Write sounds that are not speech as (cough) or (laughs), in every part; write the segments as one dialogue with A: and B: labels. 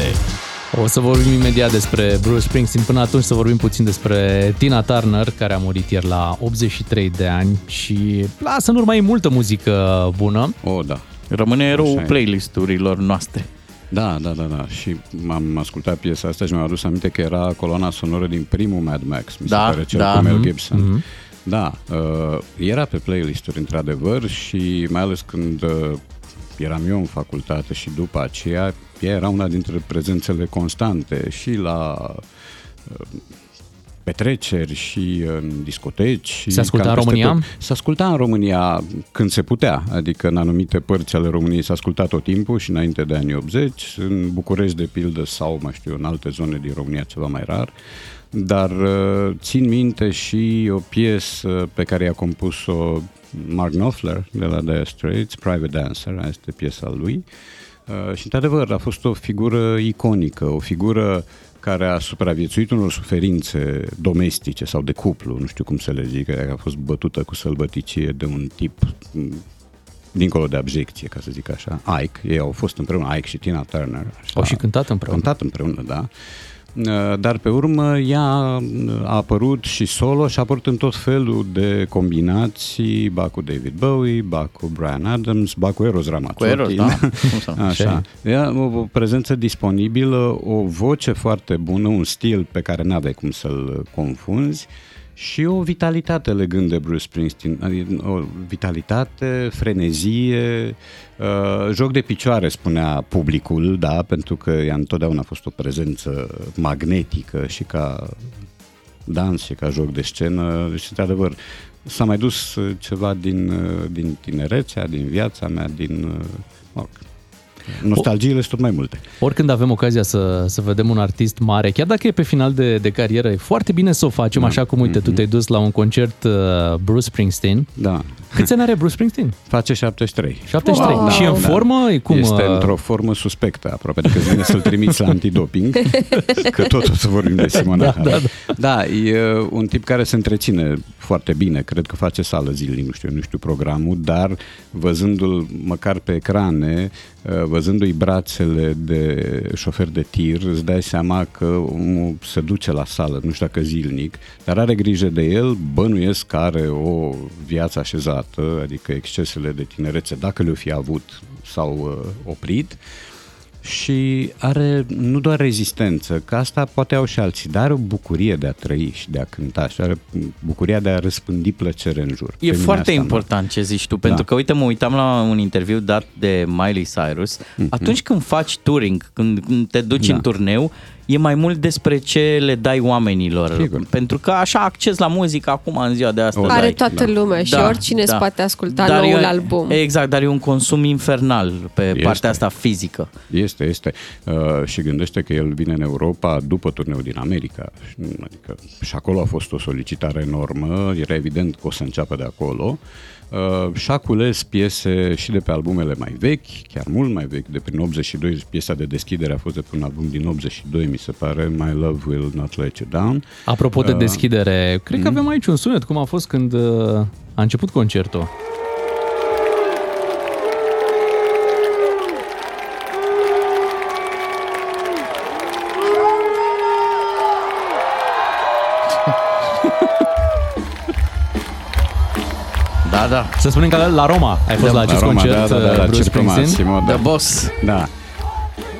A: jumătate.
B: O să vorbim imediat despre Bruce Springsteen. Până atunci să vorbim puțin despre Tina Turner, care a murit ieri la 83 de ani și lasă în urma ei multă muzică bună.
C: O, da.
D: Rămâne eroul
C: Așa e.
D: playlisturilor noastre.
C: Da, da, da, da. Și am ascultat piesa asta și mi-am adus aminte că era coloana sonoră din primul Mad Max, mi se
D: Da,
C: pare cel
D: da.
C: cu Mel
D: Mhm,
C: Gibson.
B: mhm.
C: Da, uh, era pe playlist-uri într-adevăr și mai ales când uh, eram eu în facultate și după aceea, ea era una dintre prezențele constante și la uh, petreceri și în discoteci. și
B: Se asculta
C: cam
B: în
C: peste
B: România?
C: tot. Se asculta în România când se putea, adică în anumite părți ale României s-a ascultat tot timpul și înainte de anii 80, în București de pildă sau, mai știu, în alte zone din România ceva mai rar, dar uh, țin minte și o piesă pe care i-a compus-o Mark Knopfler de la Dire Straits, Private Dancer, asta este piesa lui, Uh, și într-adevăr a fost o figură iconică, o figură care a supraviețuit unor suferințe domestice sau de cuplu, nu știu cum să le zic, că a fost bătută cu sălbăticie de un tip m, dincolo de abjecție, ca să zic așa, Ike, ei au fost împreună, Ike și Tina Turner. Așa,
B: Au și cântat împreună.
C: Cântat împreună, da. Uh, Dar pe urmă ea a apărut și solo și a apărut în tot felul de combinații, ba cu David Bowie, ba cu Brian Adams, ba cu Eros Ramazzotti.
D: Cu Eros, da. (laughs) Cum să nu?
C: Așa. Ea o, o prezență disponibilă, o voce foarte bună, un stil pe care n-aveai cum să-l confunzi și o vitalitate legând de Bruce Springsteen, adică o vitalitate, frenezie, uh, joc de picioare, spunea publicul, da, pentru că ea întotdeauna a fost o prezență magnetică și ca dans și ca joc de scenă. Și, într-adevăr, s-a mai dus uh, ceva din, uh, din tinerețea, din viața mea, din... uh, mă rog, nostalgiile sunt tot mai multe.
B: Oricând avem ocazia să, să vedem un artist mare, chiar dacă e pe final de, de carieră, e foarte bine să o facem,
C: Da.
B: așa cum, uite, tu te-ai dus la un concert uh, Bruce Springsteen.
C: Da.
B: Câți ani are Bruce Springsteen?
C: Face 73.
B: 73.
C: Wow.
B: Și e în
C: Da.
B: formă? E cum,
C: Este
B: uh,
C: într-o formă suspectă, aproape, adică îți vine să-l trimiți la antidoping, (laughs) că tot o să vorbim de Simona
B: Da,
C: Halep.
B: da,
C: da, e un tip care se întreține foarte bine, cred că face sală zilnic, nu știu, nu știu programul, dar văzându-l măcar pe ecrane, uh, văzându-i brațele de șofer de tir, îți dai seama că omul se duce la sală, nu știu dacă zilnic, dar are grijă de el, bănuiesc că are o viață așezată, adică excesele de tinerețe, dacă le-o fi avut, s-au uh, oprit și are nu doar rezistență, că asta poate au și alții, dar are o bucurie de a trăi și de a cânta și are bucuria de a răspândi plăcere în jur.
D: E
C: Pe mine
D: foarte
C: asta mă-
D: important ce zici tu, pentru
C: Da.
D: că, uite, mă uitam la un interviu dat de Miley Cyrus. Atunci când faci touring, când când te duci
C: Mhm. Da.
D: în turneu, e mai mult despre ce le dai oamenilor.
C: Sigur.
D: Pentru că așa acces la muzică acum în ziua de astăzi.
E: Are
D: ai.
E: toată lumea și oricine îți poate asculta
D: Dar
E: noul
D: e-
E: album.
D: Exact, dar e un consum infernal pe
C: Este.
D: partea asta fizică.
C: Este, este. Uh, și gândește că el vine în Europa după turneul din America. Și, Adică, și acolo a fost o solicitare enormă, era evident că o să înceapă de acolo. Uh, și a cules piese și de pe albumele mai vechi, chiar mult mai vechi, de prin 82, piesa de deschidere a fost de pe un album din 82, mi se pare, My Love Will Not Let You Down.
B: Apropo de
C: Uh,
B: deschidere, cred că avem aici un sunet, cum a fost când uh, a început concertul. (laughs)
D: Da, da.
B: Să spunem că la Roma ai fost la acest
C: Roma,
B: concert,
C: da, da, da,
B: uh,
C: la
B: Bruce
C: Circul
B: Springsteen.
C: Massimo, da.
D: The Boss.
C: Da.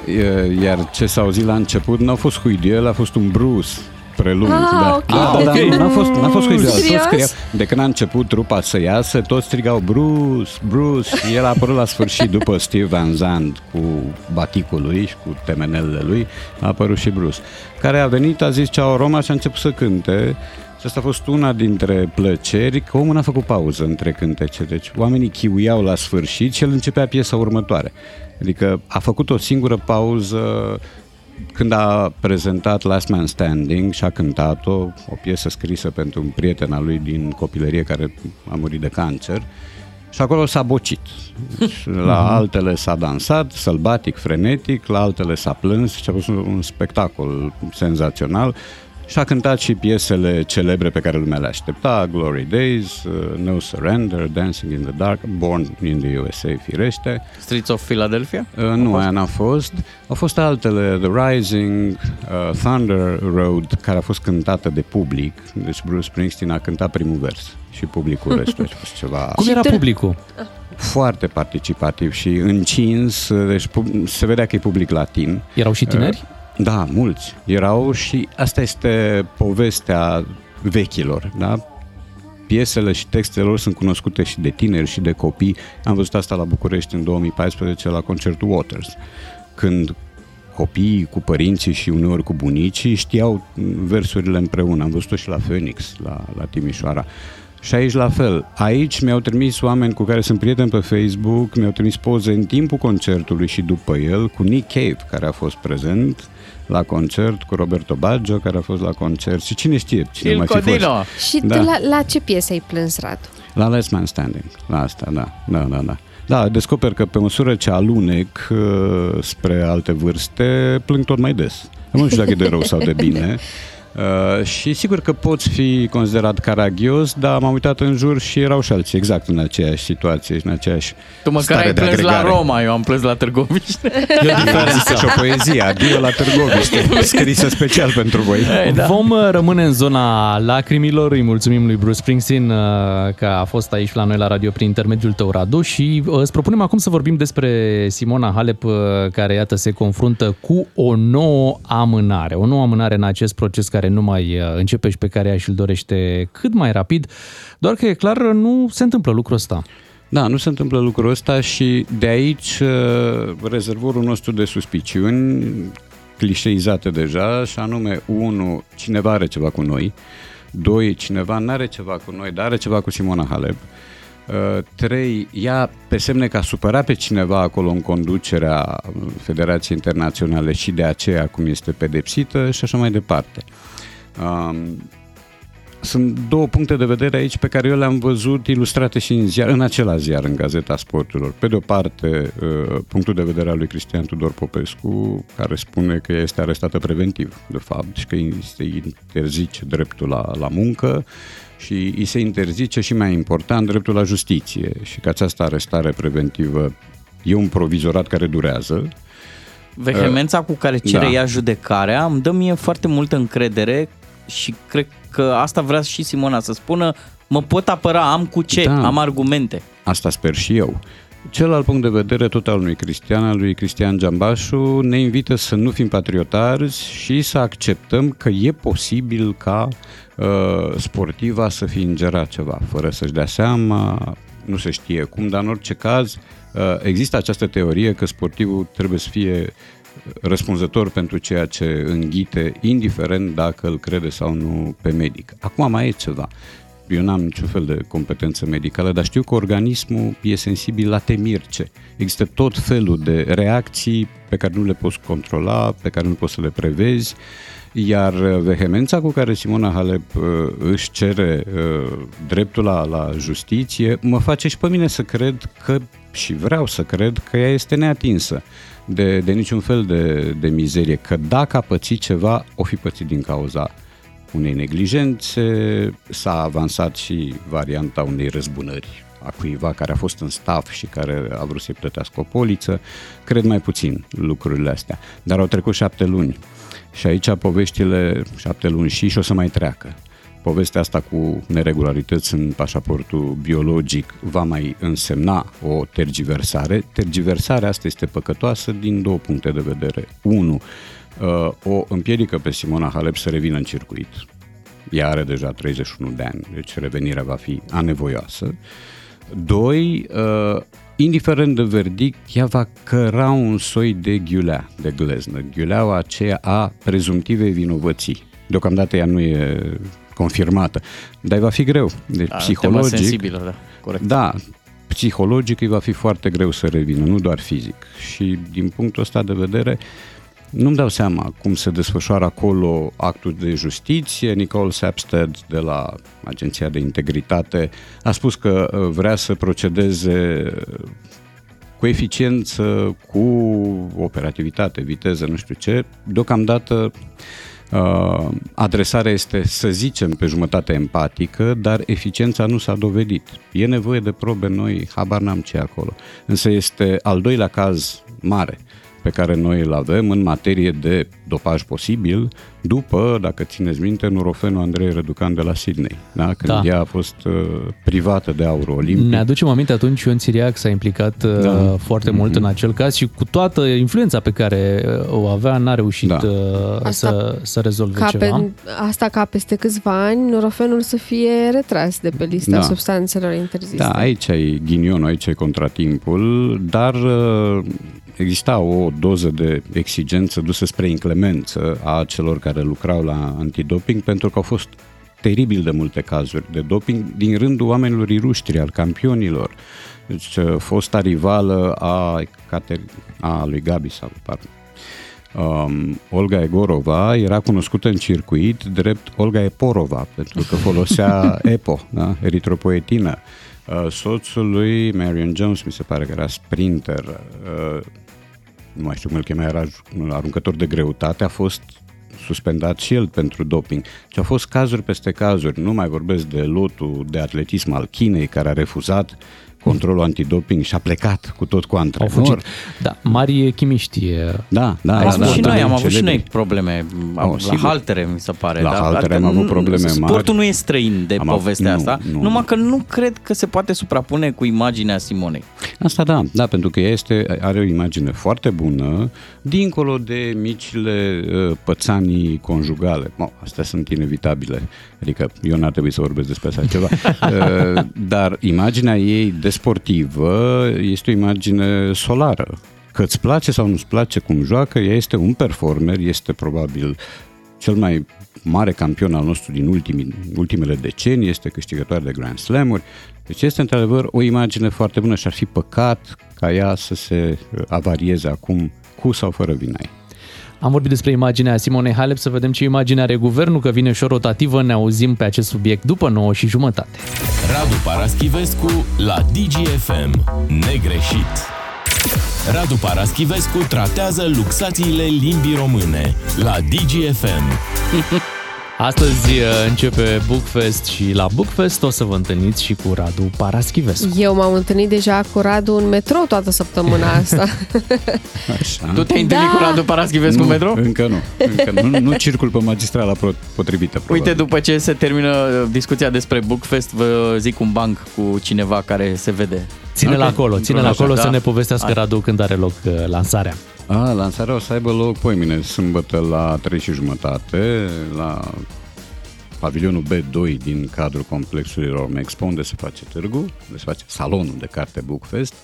C: E, Iar ce s-a auzit la început n-a fost huidiel, a fost un Bruce prelung.
E: Ah,
C: da.
E: ok.
C: Da, da, da,
B: ok.
C: n-a fost, n-a fost huidiel.
E: Serios?
C: Toți scriau, de când a început trupa să iasă, toți strigau Bruce, Bruce și el a apărut la sfârșit după (laughs) Steve Van Zandt cu baticul lui și cu temenelele lui, a apărut și Bruce, care a venit, a zis ceau Roma și a început să cânte și asta a fost una dintre plăceri, că omul n-a făcut pauză între cântece. Deci oamenii chiuiau la sfârșit și el începea piesa următoare. Adică a făcut o singură pauză când a prezentat Last Man Standing și a cântat-o, o piesă scrisă pentru un prieten al lui din copilărie care a murit de cancer. Și acolo s-a bocit. Și La altele s-a dansat, sălbatic, frenetic, la altele s-a plâns și a fost un, un spectacol senzațional. Și a cântat și piesele celebre pe care lumea le aștepta, Glory Days, uh, No Surrender, Dancing in the Dark, Born in the USA, firește.
D: Streets of Philadelphia?
C: Uh, nu, aia n-a fost. Au fost altele, The Rising, uh, Thunder Road, care a fost cântată de public. Deci Bruce Springsteen a cântat primul vers și publicul (laughs) restul a fost ceva...
B: Cum era publicul?
C: Foarte participativ și încins, deci se vedea că e public latin.
B: Erau și tineri? Uh,
C: da, mulți erau și asta este povestea vechilor, da? Piesele și textele lor sunt cunoscute și de tineri și de copii. Am văzut asta la București în 2014 la concertul Waters, când copiii cu părinții și uneori cu bunicii știau versurile împreună. Am văzut-o și la Phoenix, la, la Timișoara. Și aici la fel. Aici mi-au trimis oameni cu care sunt prieteni pe Facebook, mi-au trimis poze în timpul concertului și după el, cu Nick Cave, care a fost prezent la concert, cu Roberto Baggio, care a fost la concert și cine știe cine
D: Il
C: mai fi fost.
E: Și da. la, la ce piesă ai plâns, Radu?
C: La Last Man Standing, la asta, da, da, da, da. Da, descoper că pe măsură ce alunec uh, spre alte vârste, plâng tot mai des. Nu știu dacă e de rău sau de bine. (laughs) Uh, și sigur că poți fi considerat caragios, dar m-am uitat în jur și erau și alții exact în aceeași situație și în aceeași
D: Tu măcar ai plâns la Roma, eu am plâns la Târgoviște. (laughs)
C: E diferență și o poezie, adio la Târgoviște, (laughs) scrisă special pentru voi.
B: Hey, da. Vom uh, rămâne în zona lacrimilor, îi mulțumim lui Bruce Springsteen uh, că a fost aici la noi la radio prin intermediul tău, Radu, și îți propunem acum să vorbim despre Simona Halep, care, iată, se confruntă cu o nouă amânare, o nouă amânare în acest proces care care nu mai uh, începe și pe care ea și-l dorește cât mai rapid, doar că e clar nu se întâmplă lucrul ăsta.
C: Da, nu se întâmplă lucrul ăsta și de aici uh, rezervorul nostru de suspiciuni clișeizate deja și anume, unu, cineva are ceva cu noi, doi, cineva nu are ceva cu noi, dar are ceva cu Simona Halep, Uh, trei, ea pe semne că a supărat pe cineva acolo în conducerea Federației Internaționale și de aceea cum este pedepsită și așa mai departe. Um, sunt două puncte de vedere aici pe care eu le-am văzut ilustrate și în, ziar, în acela ziar, în Gazeta Sporturilor. Pe de o parte, uh, punctul de vedere al lui Cristian Tudor Popescu, care spune că ea este arestată preventiv, de fapt, și că se interzice dreptul la, la muncă și îi se interzice și mai important dreptul la justiție și că această arestare preventivă e un provizorat care durează.
D: Vehemența cu care cere da. ea judecarea îmi dă mie foarte multă încredere și cred că asta vrea și Simona să spună, mă pot apăra, am cu ce, da. am argumente.
C: Asta sper și eu. Celălalt punct de vedere, tot al lui Cristian, al lui Cristian Giambașu, ne invită să nu fim patriotari și să acceptăm că e posibil ca uh, sportiva să fi ingerat ceva, fără să-și dea seama, nu se știe cum, dar în orice caz uh, există această teorie că sportivul trebuie să fie răspunzător pentru ceea ce înghite, indiferent dacă îl crede sau nu pe medic. Acum mai e ceva. Eu n-am niciun fel de competență medicală, dar știu că organismul e sensibil la temirce. Există tot felul de reacții pe care nu le poți controla, pe care nu poți să le prevezi, iar vehemența cu care Simona Halep uh, își cere uh, dreptul la, la justiție mă face și pe mine să cred că, și vreau să cred, că ea este neatinsă de, de niciun fel de, de mizerie, că dacă a pățit ceva, o fi pățit din cauza unei neglijențe, s-a avansat și varianta unei răzbunări a cuiva care a fost în staff și care a vrut să-i plătească o poliță, cred mai puțin lucrurile astea. Dar au trecut șapte luni și aici poveștile șapte luni și și o să mai treacă. Povestea asta cu neregularități în pașaportul biologic va mai însemna o tergiversare. Tergiversarea asta este păcătoasă din două puncte de vedere. Unu, uh, o împiedică pe Simona Halep să revină în circuit. Ea are deja 31 de ani, deci revenirea va fi anevoioasă. Doi, uh, indiferent de verdict, ea va căra un soi de ghiulea, de gleznă, ghiuleaua aceea a prezumtivei vinovății. Deocamdată ea nu e confirmată, dar va fi greu. Deci, da, psihologic,
D: sensibilă, da, corect.
C: Da, psihologic îi va fi foarte greu să revină, nu doar fizic. Și din punctul ăsta de vedere, nu-mi dau seama cum se desfășoară acolo actul de justiție. Nicole Sapstead de la Agenția de Integritate a spus că uh, vrea să procedeze cu eficiență, cu operativitate, viteză, nu știu ce. Deocamdată Uh, adresarea este, să zicem, pe jumătate empatică, dar eficiența nu s-a dovedit. E nevoie de probe noi, habar n-am ce acolo. Însă este al doilea caz mare pe care noi îl avem în materie de dopaj posibil, după, dacă țineți minte, Nurofenul Andrei Răducan de la Sydney, da? când da. ea a fost uh, privată de aur olimpic.
B: Ne aducem aminte atunci Ion Țiriac s-a implicat uh, da. foarte mm-hmm. mult în acel caz și cu toată influența pe care uh, o avea n-a reușit da. uh, să, să rezolve
E: ca
B: ceva.
E: Pe, asta ca peste câțiva ani Nurofenul să fie retras de pe lista da. substanțelor interzise.
C: Da, aici e ghinionul, aici e contratimpul, dar uh, exista o doză de exigență dusă spre inclemență a celor care lucrau la antidoping pentru că au fost teribil de multe cazuri de doping din rândul oamenilor iruștri, al campionilor. Deci, uh, fosta rivală a, Cater- a lui Gabi sau pardon, um, Olga Egorova era cunoscută în circuit drept Olga Eporova, pentru că folosea (laughs) EPO, da? eritropoetină. Uh, soțul lui Marion Jones, mi se pare că era sprinter, uh, nu mai știu cum îl chema, era un aruncător de greutate, a fost suspendat și el pentru doping. Și au fost cazuri peste cazuri. Nu mai vorbesc de lotul de atletism al Chinei, care a refuzat controlul antidoping și a plecat cu tot cu antrenor.
B: Da, mari chimiști.
C: Da, da,
D: am
C: da,
D: avut
C: da,
D: și
C: da,
D: noi,
C: da,
D: am avut și
C: celebri.
D: noi probleme. Am,
C: Oh,
D: la
C: sigur.
D: haltere, mi se pare.
C: La
D: dar-
C: haltere
D: adică
C: am avut
D: nu-
C: probleme
D: Sportul
C: mari.
D: nu e străin de
C: Am avut-
D: povestea
C: nu,
D: asta,
C: nu.
D: numai că nu cred că se poate suprapune cu imaginea Simonei.
C: Asta da, da, pentru că ea este, are o imagine foarte bună, dincolo de micile uh, pățanii conjugale. Mo, astea sunt inevitabile, adică eu n-ar trebui să vorbesc despre așa ceva. Uh, (laughs) Dar imaginea ei de sportivă este o imagine solară. Că îți place sau nu-ți place cum joacă, ea este un performer, este probabil cel mai mare campion al nostru din ultimii, ultimele decenii, este câștigător de Grand Slam-uri. Deci este într-adevăr o imagine foarte bună și ar fi păcat ca ea să se uh, avarieze acum cu sau fără vina ei.
B: Am vorbit despre imaginea Simonei Halep, să vedem ce imagine are guvernul, că vine și o rotativă, ne auzim pe acest subiect după 9 și jumătate.
A: Radu Paraschivescu la DGFM. Negreșit. Radu Paraschivescu tratează luxațiile limbii române la DGFM. (laughs)
B: Astăzi uh, începe Bookfest și la Bookfest o să vă întâlniți și cu Radu Paraschivescu.
E: Eu m-am întâlnit deja cu Radu în metrou toată săptămâna (laughs) asta.
C: Așa.
D: Tu te-ai întâlnit
E: Da.
D: cu Radu Paraschivescu în
C: nu,
D: metro?
C: Încă nu. Încă nu. nu circul pe magistrala pro- potrivită. Probabil.
D: Uite, după ce se termină uh, discuția despre Bookfest, vă zic un banc cu cineva care se vede.
B: Ține-l
C: Ok.
B: acolo, ține-l
C: Așa,
B: acolo
D: da.
B: să ne povestească
D: Hai.
B: Radu când are loc uh, lansarea.
C: A, lansarea o să aibă loc poimine, sâmbătă la 3 și jumătate, la pavilionul B2 din cadrul complexului Rome Expo, unde se face târgu, unde se face salonul de carte Bookfest.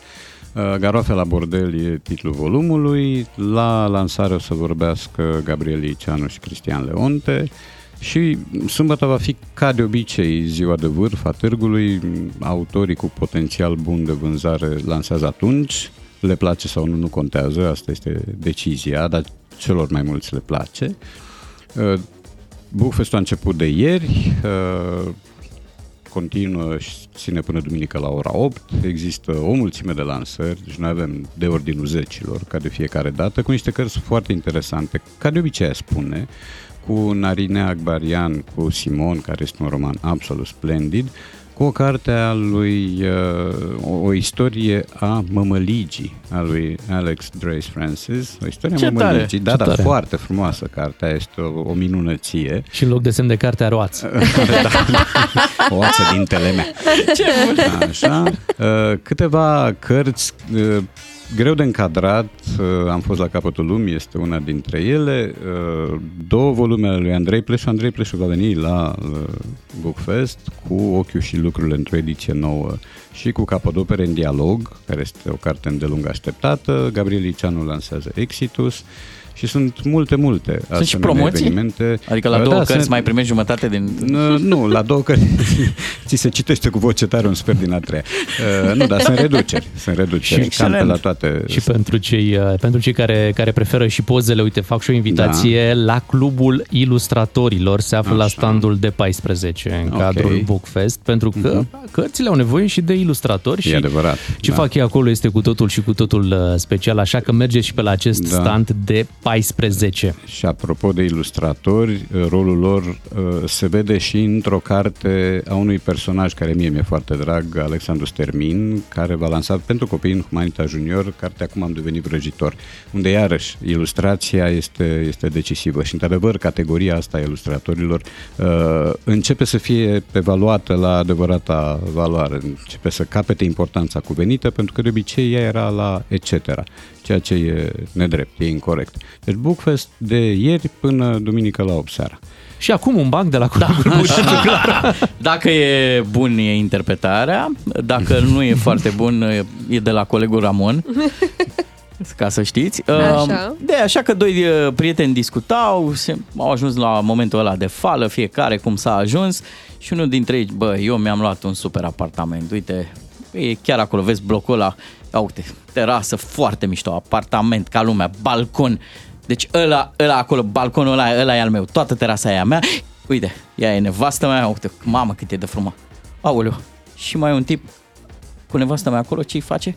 C: Uh, Garoafe la bordel e titlul volumului, la lansare o să vorbească Gabriel Iceanu și Cristian Leonte. Și sâmbătă va fi ca de obicei ziua de vârf a târgului, autorii cu potențial bun de vânzare lansează atunci, le place sau nu, nu contează, asta este decizia, dar celor mai mulți le place. Uh, Bookfest a început de ieri, uh, continuă și ține până duminică la ora 8. Există o mulțime de lansări, deci noi avem de ordinul zecilor, ca de fiecare dată, cu niște cărți foarte interesante, ca de obicei aș spune, cu Narinea Agbarian, cu Simon, care este un roman absolut splendid, cu o carte a lui, uh, o, o istorie a mămăligii, a lui Alex Drace Francis, o istorie
D: Ce
C: a
D: tare!
C: mămăligii, da,
B: Ce
C: da,
B: tare!
C: foarte frumoasă cartea, este o, o minunăție. (laughs)
B: Și în loc de semn de carte are oață. (laughs)
C: O oață din telemea. Ce bun! Așa. Uh, Câteva cărți uh, greu de încadrat, uh, am fost la capătul lumii, este una dintre ele. Uh, Două volume ale lui Andrei Pleșu. Andrei Pleșu va veni la uh, Bookfest cu Ochiul și lucrurile într-o ediție nouă și cu Capodopere în dialog, care este o carte îndelung așteptată. Gabriel Iceanu lansează Exitus și sunt multe, multe
D: Sunt și
C: asemenea
D: promoții?
C: evenimente.
D: Adică la
C: Uh,
D: două
C: da,
D: cărți
C: sunt-
D: mai primești jumătate din...
C: nu, nu, la două cărți (laughs) ți se citește cu voce tare un sfert din a treia. Uh, nu, dar sunt reduceri. Sunt reduceri.
D: Și
C: cam pe
D: excelent.
C: la toate.
B: Și pentru cei, uh, pentru cei care, care preferă și pozele, uite, fac și o invitație da. la Clubul Ilustratorilor, se află Așa. la
C: Așa.
B: standul de 14 în
C: Ok.
B: cadrul Bookfest, pentru că uh-huh. cărțile au nevoie și de ilustratori și
C: E adevărat.
B: ce
C: da.
B: fac ei acolo este cu totul și cu totul uh, special, așa că mergeți și pe la acest
C: Da.
B: stand de 14.
C: Și apropo de ilustratori, rolul lor uh, se vede și într-o carte a unui personaj care mie mi-e foarte drag, Alexandru Stermin, care va lansa pentru copii în Humanita Junior, cartea Acum am devenit vrăjitor, unde iarăși ilustrația este, este decisivă și într-adevăr categoria asta a ilustratorilor uh, începe să fie evaluată la adevărata valoare, începe să capete importanța cuvenită, pentru că de obicei ea era la etc ceea ce e nedrept, e incorrect. Deci Bookfest de ieri până duminică la 8 seara.
B: Și acum un banc de la colegul da. (laughs)
D: Dacă e bun, e interpretarea. Dacă nu e foarte bun, e de la colegul Ramon. Ca să știți.
E: Așa.
D: De așa că doi uh, prieteni discutau, au ajuns la momentul ăla de fală, fiecare cum s-a ajuns și unul dintre ei, bă, eu mi-am luat un super apartament, uite, e chiar acolo, vezi blocul ăla, uite, terasă foarte mișto, apartament ca lumea, balcon. Deci ăla, ăla acolo, balconul ăla, ăla e al meu, toată terasa e a mea. Uite, ea e nevastă mea, uite, mamă cât e de frumos. Aoleu, și mai un tip cu nevastă mea acolo, ce-i face?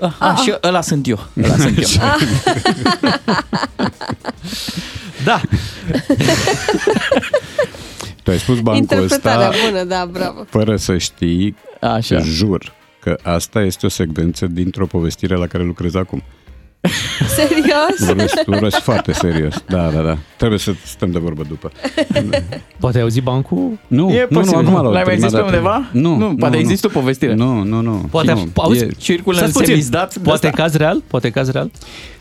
D: Ah, ah, și ăla sunt eu. Ăla sunt eu. (laughs)
B: da.
C: Tu ai spus bancul ăsta
E: bună, da, bravo.
C: fără să știi, Așa. jur, că asta este o secvență dintr-o povestire la care lucrez acum.
E: Serios?
C: Vorbesc, vorbesc foarte serios. Da, da, da. Trebuie să stăm de vorbă după.
B: Poate ai auzit bancul?
C: Nu,
D: e
C: nu, nu,
D: acum L-ai mai zis pe undeva?
C: Nu,
D: nu, poate
C: nu,
D: există o povestire.
C: Nu, nu, nu.
B: Poate,
C: nu,
B: auzi,
C: e...
D: circulă în semizdat?
B: Poate caz real? Poate caz real?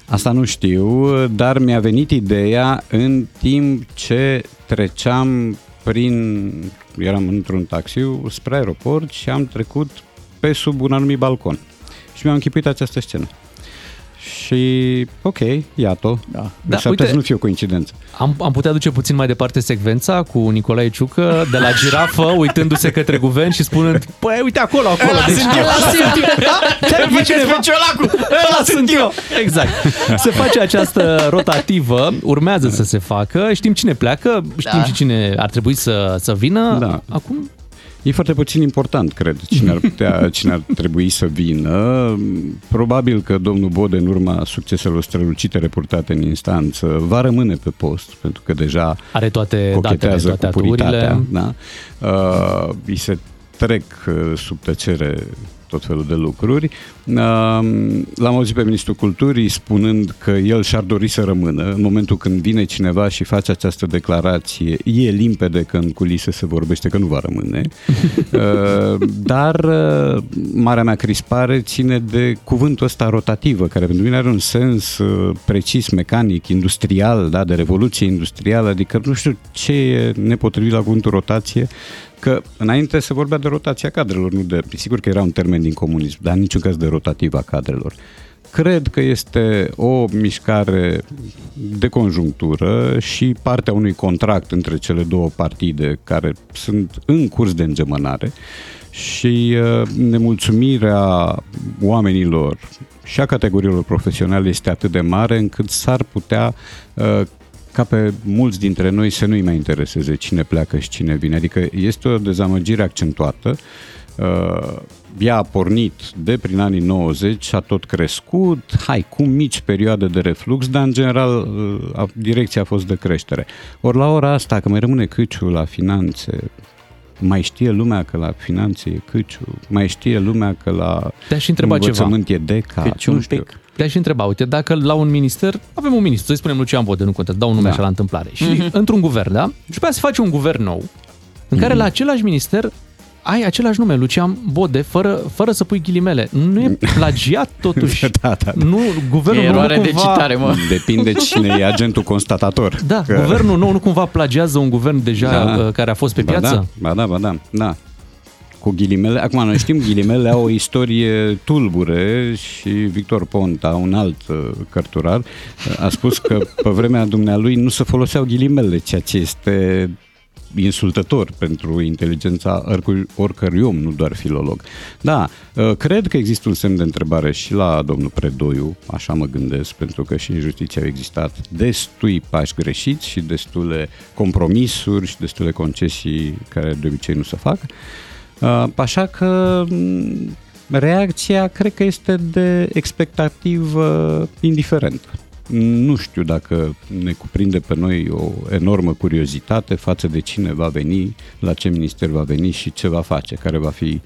C: Asta nu știu, dar mi-a venit ideea în timp ce treceam prin, eram într-un taxiu spre aeroport și am trecut pe sub un anumit balcon. Și mi-am închipuit această scenă. Și, ok, iată. Da. Deci da, uite, să nu fie o coincidență.
B: Am, am putea duce puțin mai departe secvența cu Nicolae Ciucă de la girafă, (laughs) uitându-se către guvern și spunând, păi uite acolo, acolo.
D: Ăla deci, sunt eu. (laughs) Ăla sunt eu. Da? cineva? (laughs) Ăla sunt eu.
B: Exact. Se face această rotativă, urmează să se facă, știm cine pleacă, știm da. și cine ar trebui să, să vină. Da. Acum
C: E foarte puțin important, cred, cine ar, putea, (laughs) cine ar trebui să vină. Probabil că domnul Bode, în urma succeselor strălucite reportate în instanță, va rămâne pe post, pentru că deja
B: are toate
C: cochetează
B: datele,
C: toate cu puritatea. Da? Uh, îi se trec uh, sub tăcere tot felul de lucruri. L-am auzit pe Ministrul Culturii spunând că el și-ar dori să rămână. În momentul când vine cineva și face această declarație, e limpede că în culise se vorbește că nu va rămâne. (laughs) Dar marea mea crispare ține de cuvântul ăsta rotativă, care pentru mine are un sens uh, precis, mecanic, industrial, da, de revoluție industrială, adică nu știu ce e nepotrivit la cuvântul rotație, că înainte se vorbea de rotația cadrelor, nu de, sigur că era un termen din comunism, dar în niciun caz de rotativa cadrelor. Cred că este o mișcare de conjunctură și partea unui contract între cele două partide care sunt în curs de îngemănare și uh, nemulțumirea oamenilor și a categoriilor profesionale este atât de mare încât s-ar putea uh, ca pe mulți dintre noi să nu-i mai intereseze cine pleacă și cine vine. Adică este o dezamăgire accentuată. Uh, ea a pornit de prin anii 90, a tot crescut, hai, cu mici perioade de reflux, dar în general uh, direcția a fost de creștere. Ori la ora asta, că mai rămâne câciul la finanțe, mai știe lumea că la finanțe e câciu, mai știe lumea că la
B: Te-aș întreba
C: învățământ
B: ceva.
C: e deca,
D: Câciu un pic.
B: Te-aș întreba, uite, dacă la un minister, avem un ministru, să spunem Lucian Bode, nu contează, dau un nume da. așa la întâmplare, și mm-hmm. într-un guvern, da? Și după se face un guvern nou, în care mm-hmm. la același minister ai același nume, Lucian Bode, fără, fără să pui ghilimele. Nu e plagiat totuși. (laughs)
C: da, da.
B: Nu, guvernul
D: e
B: nou nu
D: cumva... de citare, mă.
C: Depinde (laughs) cine e agentul constatator.
B: Da, că... guvernul nou nu cumva plagiază un guvern deja da. Uh, care a fost pe
C: ba
B: piață?
C: Da, ba da, ba da, da cu ghilimele. Acum, noi știm, ghilimele au o istorie tulbure și Victor Ponta, un alt uh, cărturar, a spus că pe vremea dumnealui nu se foloseau ghilimele, ceea ce este insultător pentru inteligența oricărui om, nu doar filolog. Da, uh, cred că există un semn de întrebare și la domnul Predoiu, așa mă gândesc, pentru că și în justiție au existat destui pași greșiți și destule compromisuri și destule concesii care de obicei nu se fac. Uh, așa că reacția cred că este de expectativ indiferent. Nu știu dacă ne cuprinde pe noi o enormă curiozitate față de cine va veni, la ce minister va veni și ce va face, care va fi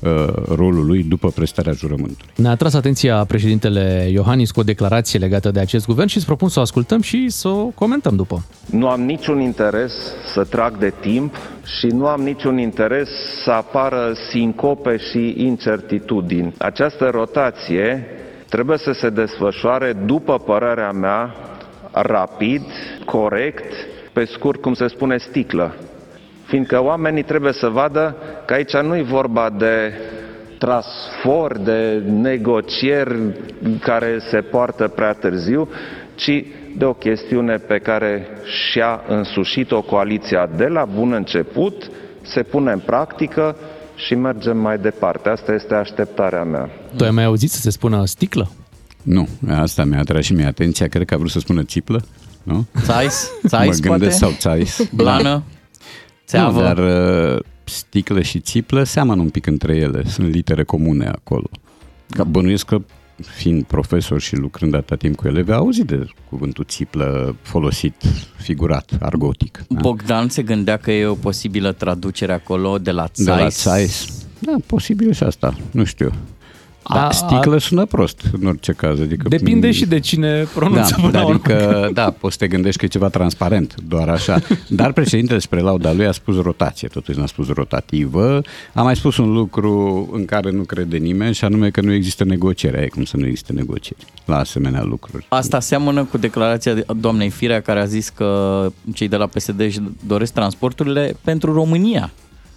C: uh, rolul lui după prestarea jurământului.
B: Ne-a atras atenția președintele Iohannis cu o declarație legată de acest guvern și îți propun să o ascultăm și să o comentăm după.
F: Nu am niciun interes să trag de timp și nu am niciun interes să apară sincope și incertitudini. Această rotație trebuie să se desfășoare, după părerea mea, rapid, corect, pe scurt, cum se spune, sticlă. Fiindcă oamenii trebuie să vadă că aici nu e vorba de trasfor, de negocieri care se poartă prea târziu, ci de o chestiune pe care și-a însușit-o coaliția de la bun început, se pune în practică și mergem mai departe. Asta este așteptarea mea.
B: Tu ai mai auzit să se spună sticlă?
C: Nu, asta mi-a atras și mie atenția, cred că a vrut să spună țiplă, nu?
D: Țais? Țais,
C: mă gândesc poate? sau țais.
D: Blană?
C: Țeavă? Nu, dar uh, sticlă și țiplă seamănă un pic între ele, sunt litere comune acolo. Ca bănuiesc că fiind profesor și lucrând atâta timp cu elevi, a auzit de cuvântul țiplă folosit, figurat, argotic.
D: Da? Bogdan se gândea că e o posibilă traducere acolo de la țais.
C: De la țais. Da, posibil și asta, nu știu. Da, sticlă sună prost în orice caz. Adică,
B: Depinde și de cine pronunță
C: da, adică, Da, poți să te gândești că e ceva transparent, doar așa. (laughs) Dar președintele spre lauda lui a spus rotație, totuși n-a spus rotativă. A mai spus un lucru în care nu crede nimeni și anume că nu există negociere. E cum să nu există negocieri la asemenea lucruri.
D: Asta seamănă cu declarația doamnei Firea care a zis că cei de la PSD își doresc transporturile pentru România.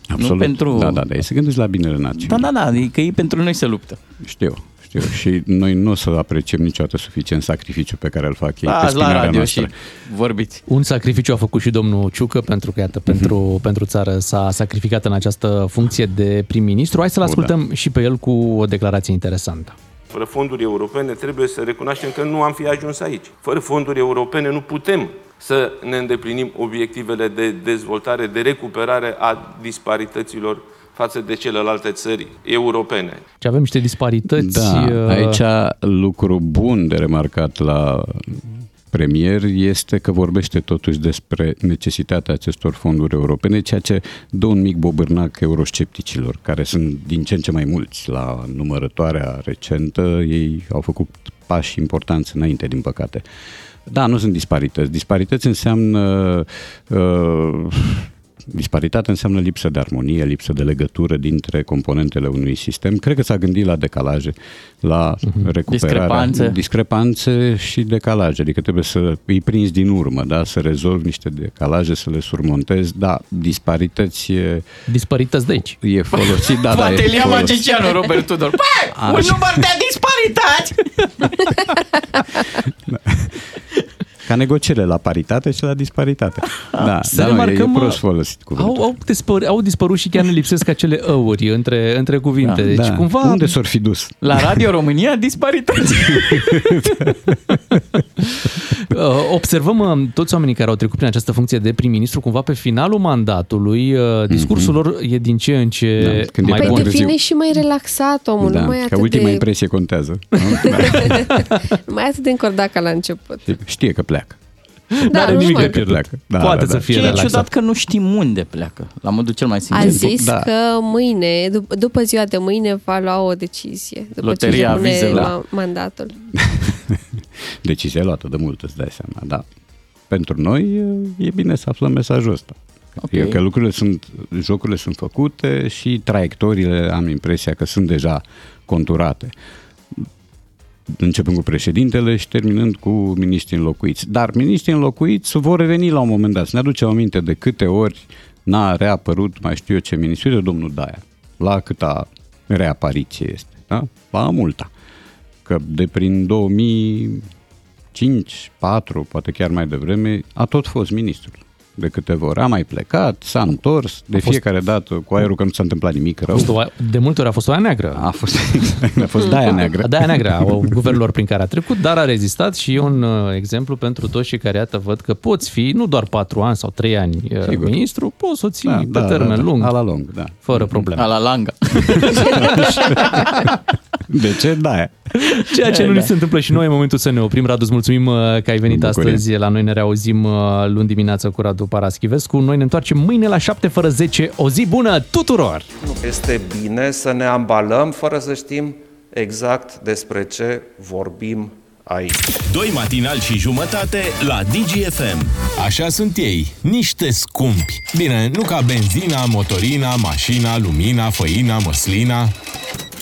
C: Absolut. Nu pentru... Da, da, da, se gândesc la binele națiunii.
D: Da, da, da, adică ei pentru noi se luptă.
C: Știu, știu. Și noi nu o să apreciem niciodată suficient sacrificiu pe care îl fac ei da, pe
D: la radio
C: noastră.
D: și vorbiți.
B: Un sacrificiu a făcut și domnul Ciucă pentru că, iată, uh-huh. pentru, pentru țară s-a sacrificat în această funcție de prim-ministru. Hai să-l ascultăm o, da. și pe el cu o declarație interesantă.
G: Fără fonduri europene trebuie să recunoaștem că nu am fi ajuns aici. Fără fonduri europene nu putem să ne îndeplinim obiectivele de dezvoltare, de recuperare a disparităților față de celelalte țări europene.
B: Și avem niște disparități.
C: Da, uh, aici lucru bun de remarcat la premier este că vorbește totuși despre necesitatea acestor fonduri europene, ceea ce dă un mic bobârnac euroscepticilor, care sunt din ce în ce mai mulți. La numărătoarea recentă ei au făcut pași importanți înainte, din păcate. Da, nu sunt disparități. Disparități înseamnă uh, Disparitate înseamnă lipsă de armonie, lipsă de legătură dintre componentele unui sistem. Cred că s-a gândit la decalaje, la uh-huh. recuperarea...
D: Discrepanțe.
C: Discrepanțe și decalaje, adică trebuie să îi prinzi din urmă, da? să rezolvi niște decalaje, să le surmontezi. Da, disparități e...
B: Disparități de aici.
C: E folosit, da, da,
D: e folosit. magicianul Robert Tudor. Băi, un număr de disparități! (laughs)
C: da. Ca negociere la paritate și la disparitate. Da,
B: să da, remarcăm,
C: e, e prost folosit
B: cuvântul. Au, au, dispăr, au dispărut și chiar ne lipsesc acele ăuri între, între cuvinte. Da, deci
C: da.
B: cumva...
C: Unde s-or fi dus?
D: La Radio România, disparități. (laughs)
B: Uh, observăm uh, toți oamenii care au trecut prin această funcție de prim-ministru, cumva pe finalul mandatului, uh, discursul mm-hmm. lor e din ce în ce da,
E: Când
B: mai
E: păi
B: bun.
E: devine și mai relaxat omul, da, nu mai
C: ca
E: atât
C: ultima
E: de...
C: impresie contează. Nu? (laughs)
E: nu mai atât de încordat ca la început.
C: Știe că pleacă.
B: Da, are nimic de pierdut. Pleacă. Da, Poate da, da. să fie
D: Ce
B: relaxat.
D: e ciudat că nu știm unde pleacă, la modul cel mai sincer.
E: A zis da. că mâine, dup- după ziua de mâine, va lua o decizie. După
D: Loteria
E: ce
D: vizelor.
E: ma- mandatul. (laughs)
C: Decizia e luată de mult, îți dai seama, da. Pentru noi e bine să aflăm mesajul ăsta. Okay. E că lucrurile sunt, jocurile sunt făcute și traiectoriile am impresia că sunt deja conturate începând cu președintele și terminând cu miniștrii înlocuiți. Dar miniștrii înlocuiți vor reveni la un moment dat. Să ne aducem aminte de câte ori n-a reapărut, mai știu eu ce ministru, de domnul Daia. La câta reapariție este. Da? La multa. Că de prin 2005, 4, poate chiar mai devreme, a tot fost ministrul. De câteva ori. A mai plecat, s-a întors, de
B: fost-
C: fiecare dată cu aerul că nu s-a întâmplat nimic rău.
B: A fost o- De multe ori a fost o aia neagră.
C: A fost, a fost daia neagră.
B: Da, neagră a guvernelor prin care a trecut, dar a rezistat și e un uh, exemplu pentru toți cei care, iată, văd că poți fi nu doar 4 ani sau 3 ani uh,
C: Sigur.
B: ministru, poți să o ții
C: Da,
B: pe
C: da,
B: termen
C: da, da.
B: lung,
C: A la lung, da.
B: fără probleme.
D: A la langa. (laughs)
C: De ce? Da.
B: Ceea ce nu
D: Da.
B: ni se întâmplă și noi în momentul să ne oprim. Radu, îți mulțumim uh, că ai venit
C: Bucurie.
B: astăzi la noi. Ne reauzim uh, luni dimineața cu Radu Paraschivescu. Noi ne întoarcem mâine la 7 fără 10. O zi bună tuturor!
H: Este bine să ne ambalăm fără să știm exact despre ce vorbim aici.
A: Doi matinali și jumătate la DGFM. Așa sunt ei, niște scumpi. Bine, nu ca benzina, motorina, mașina, lumina, făina, măslina,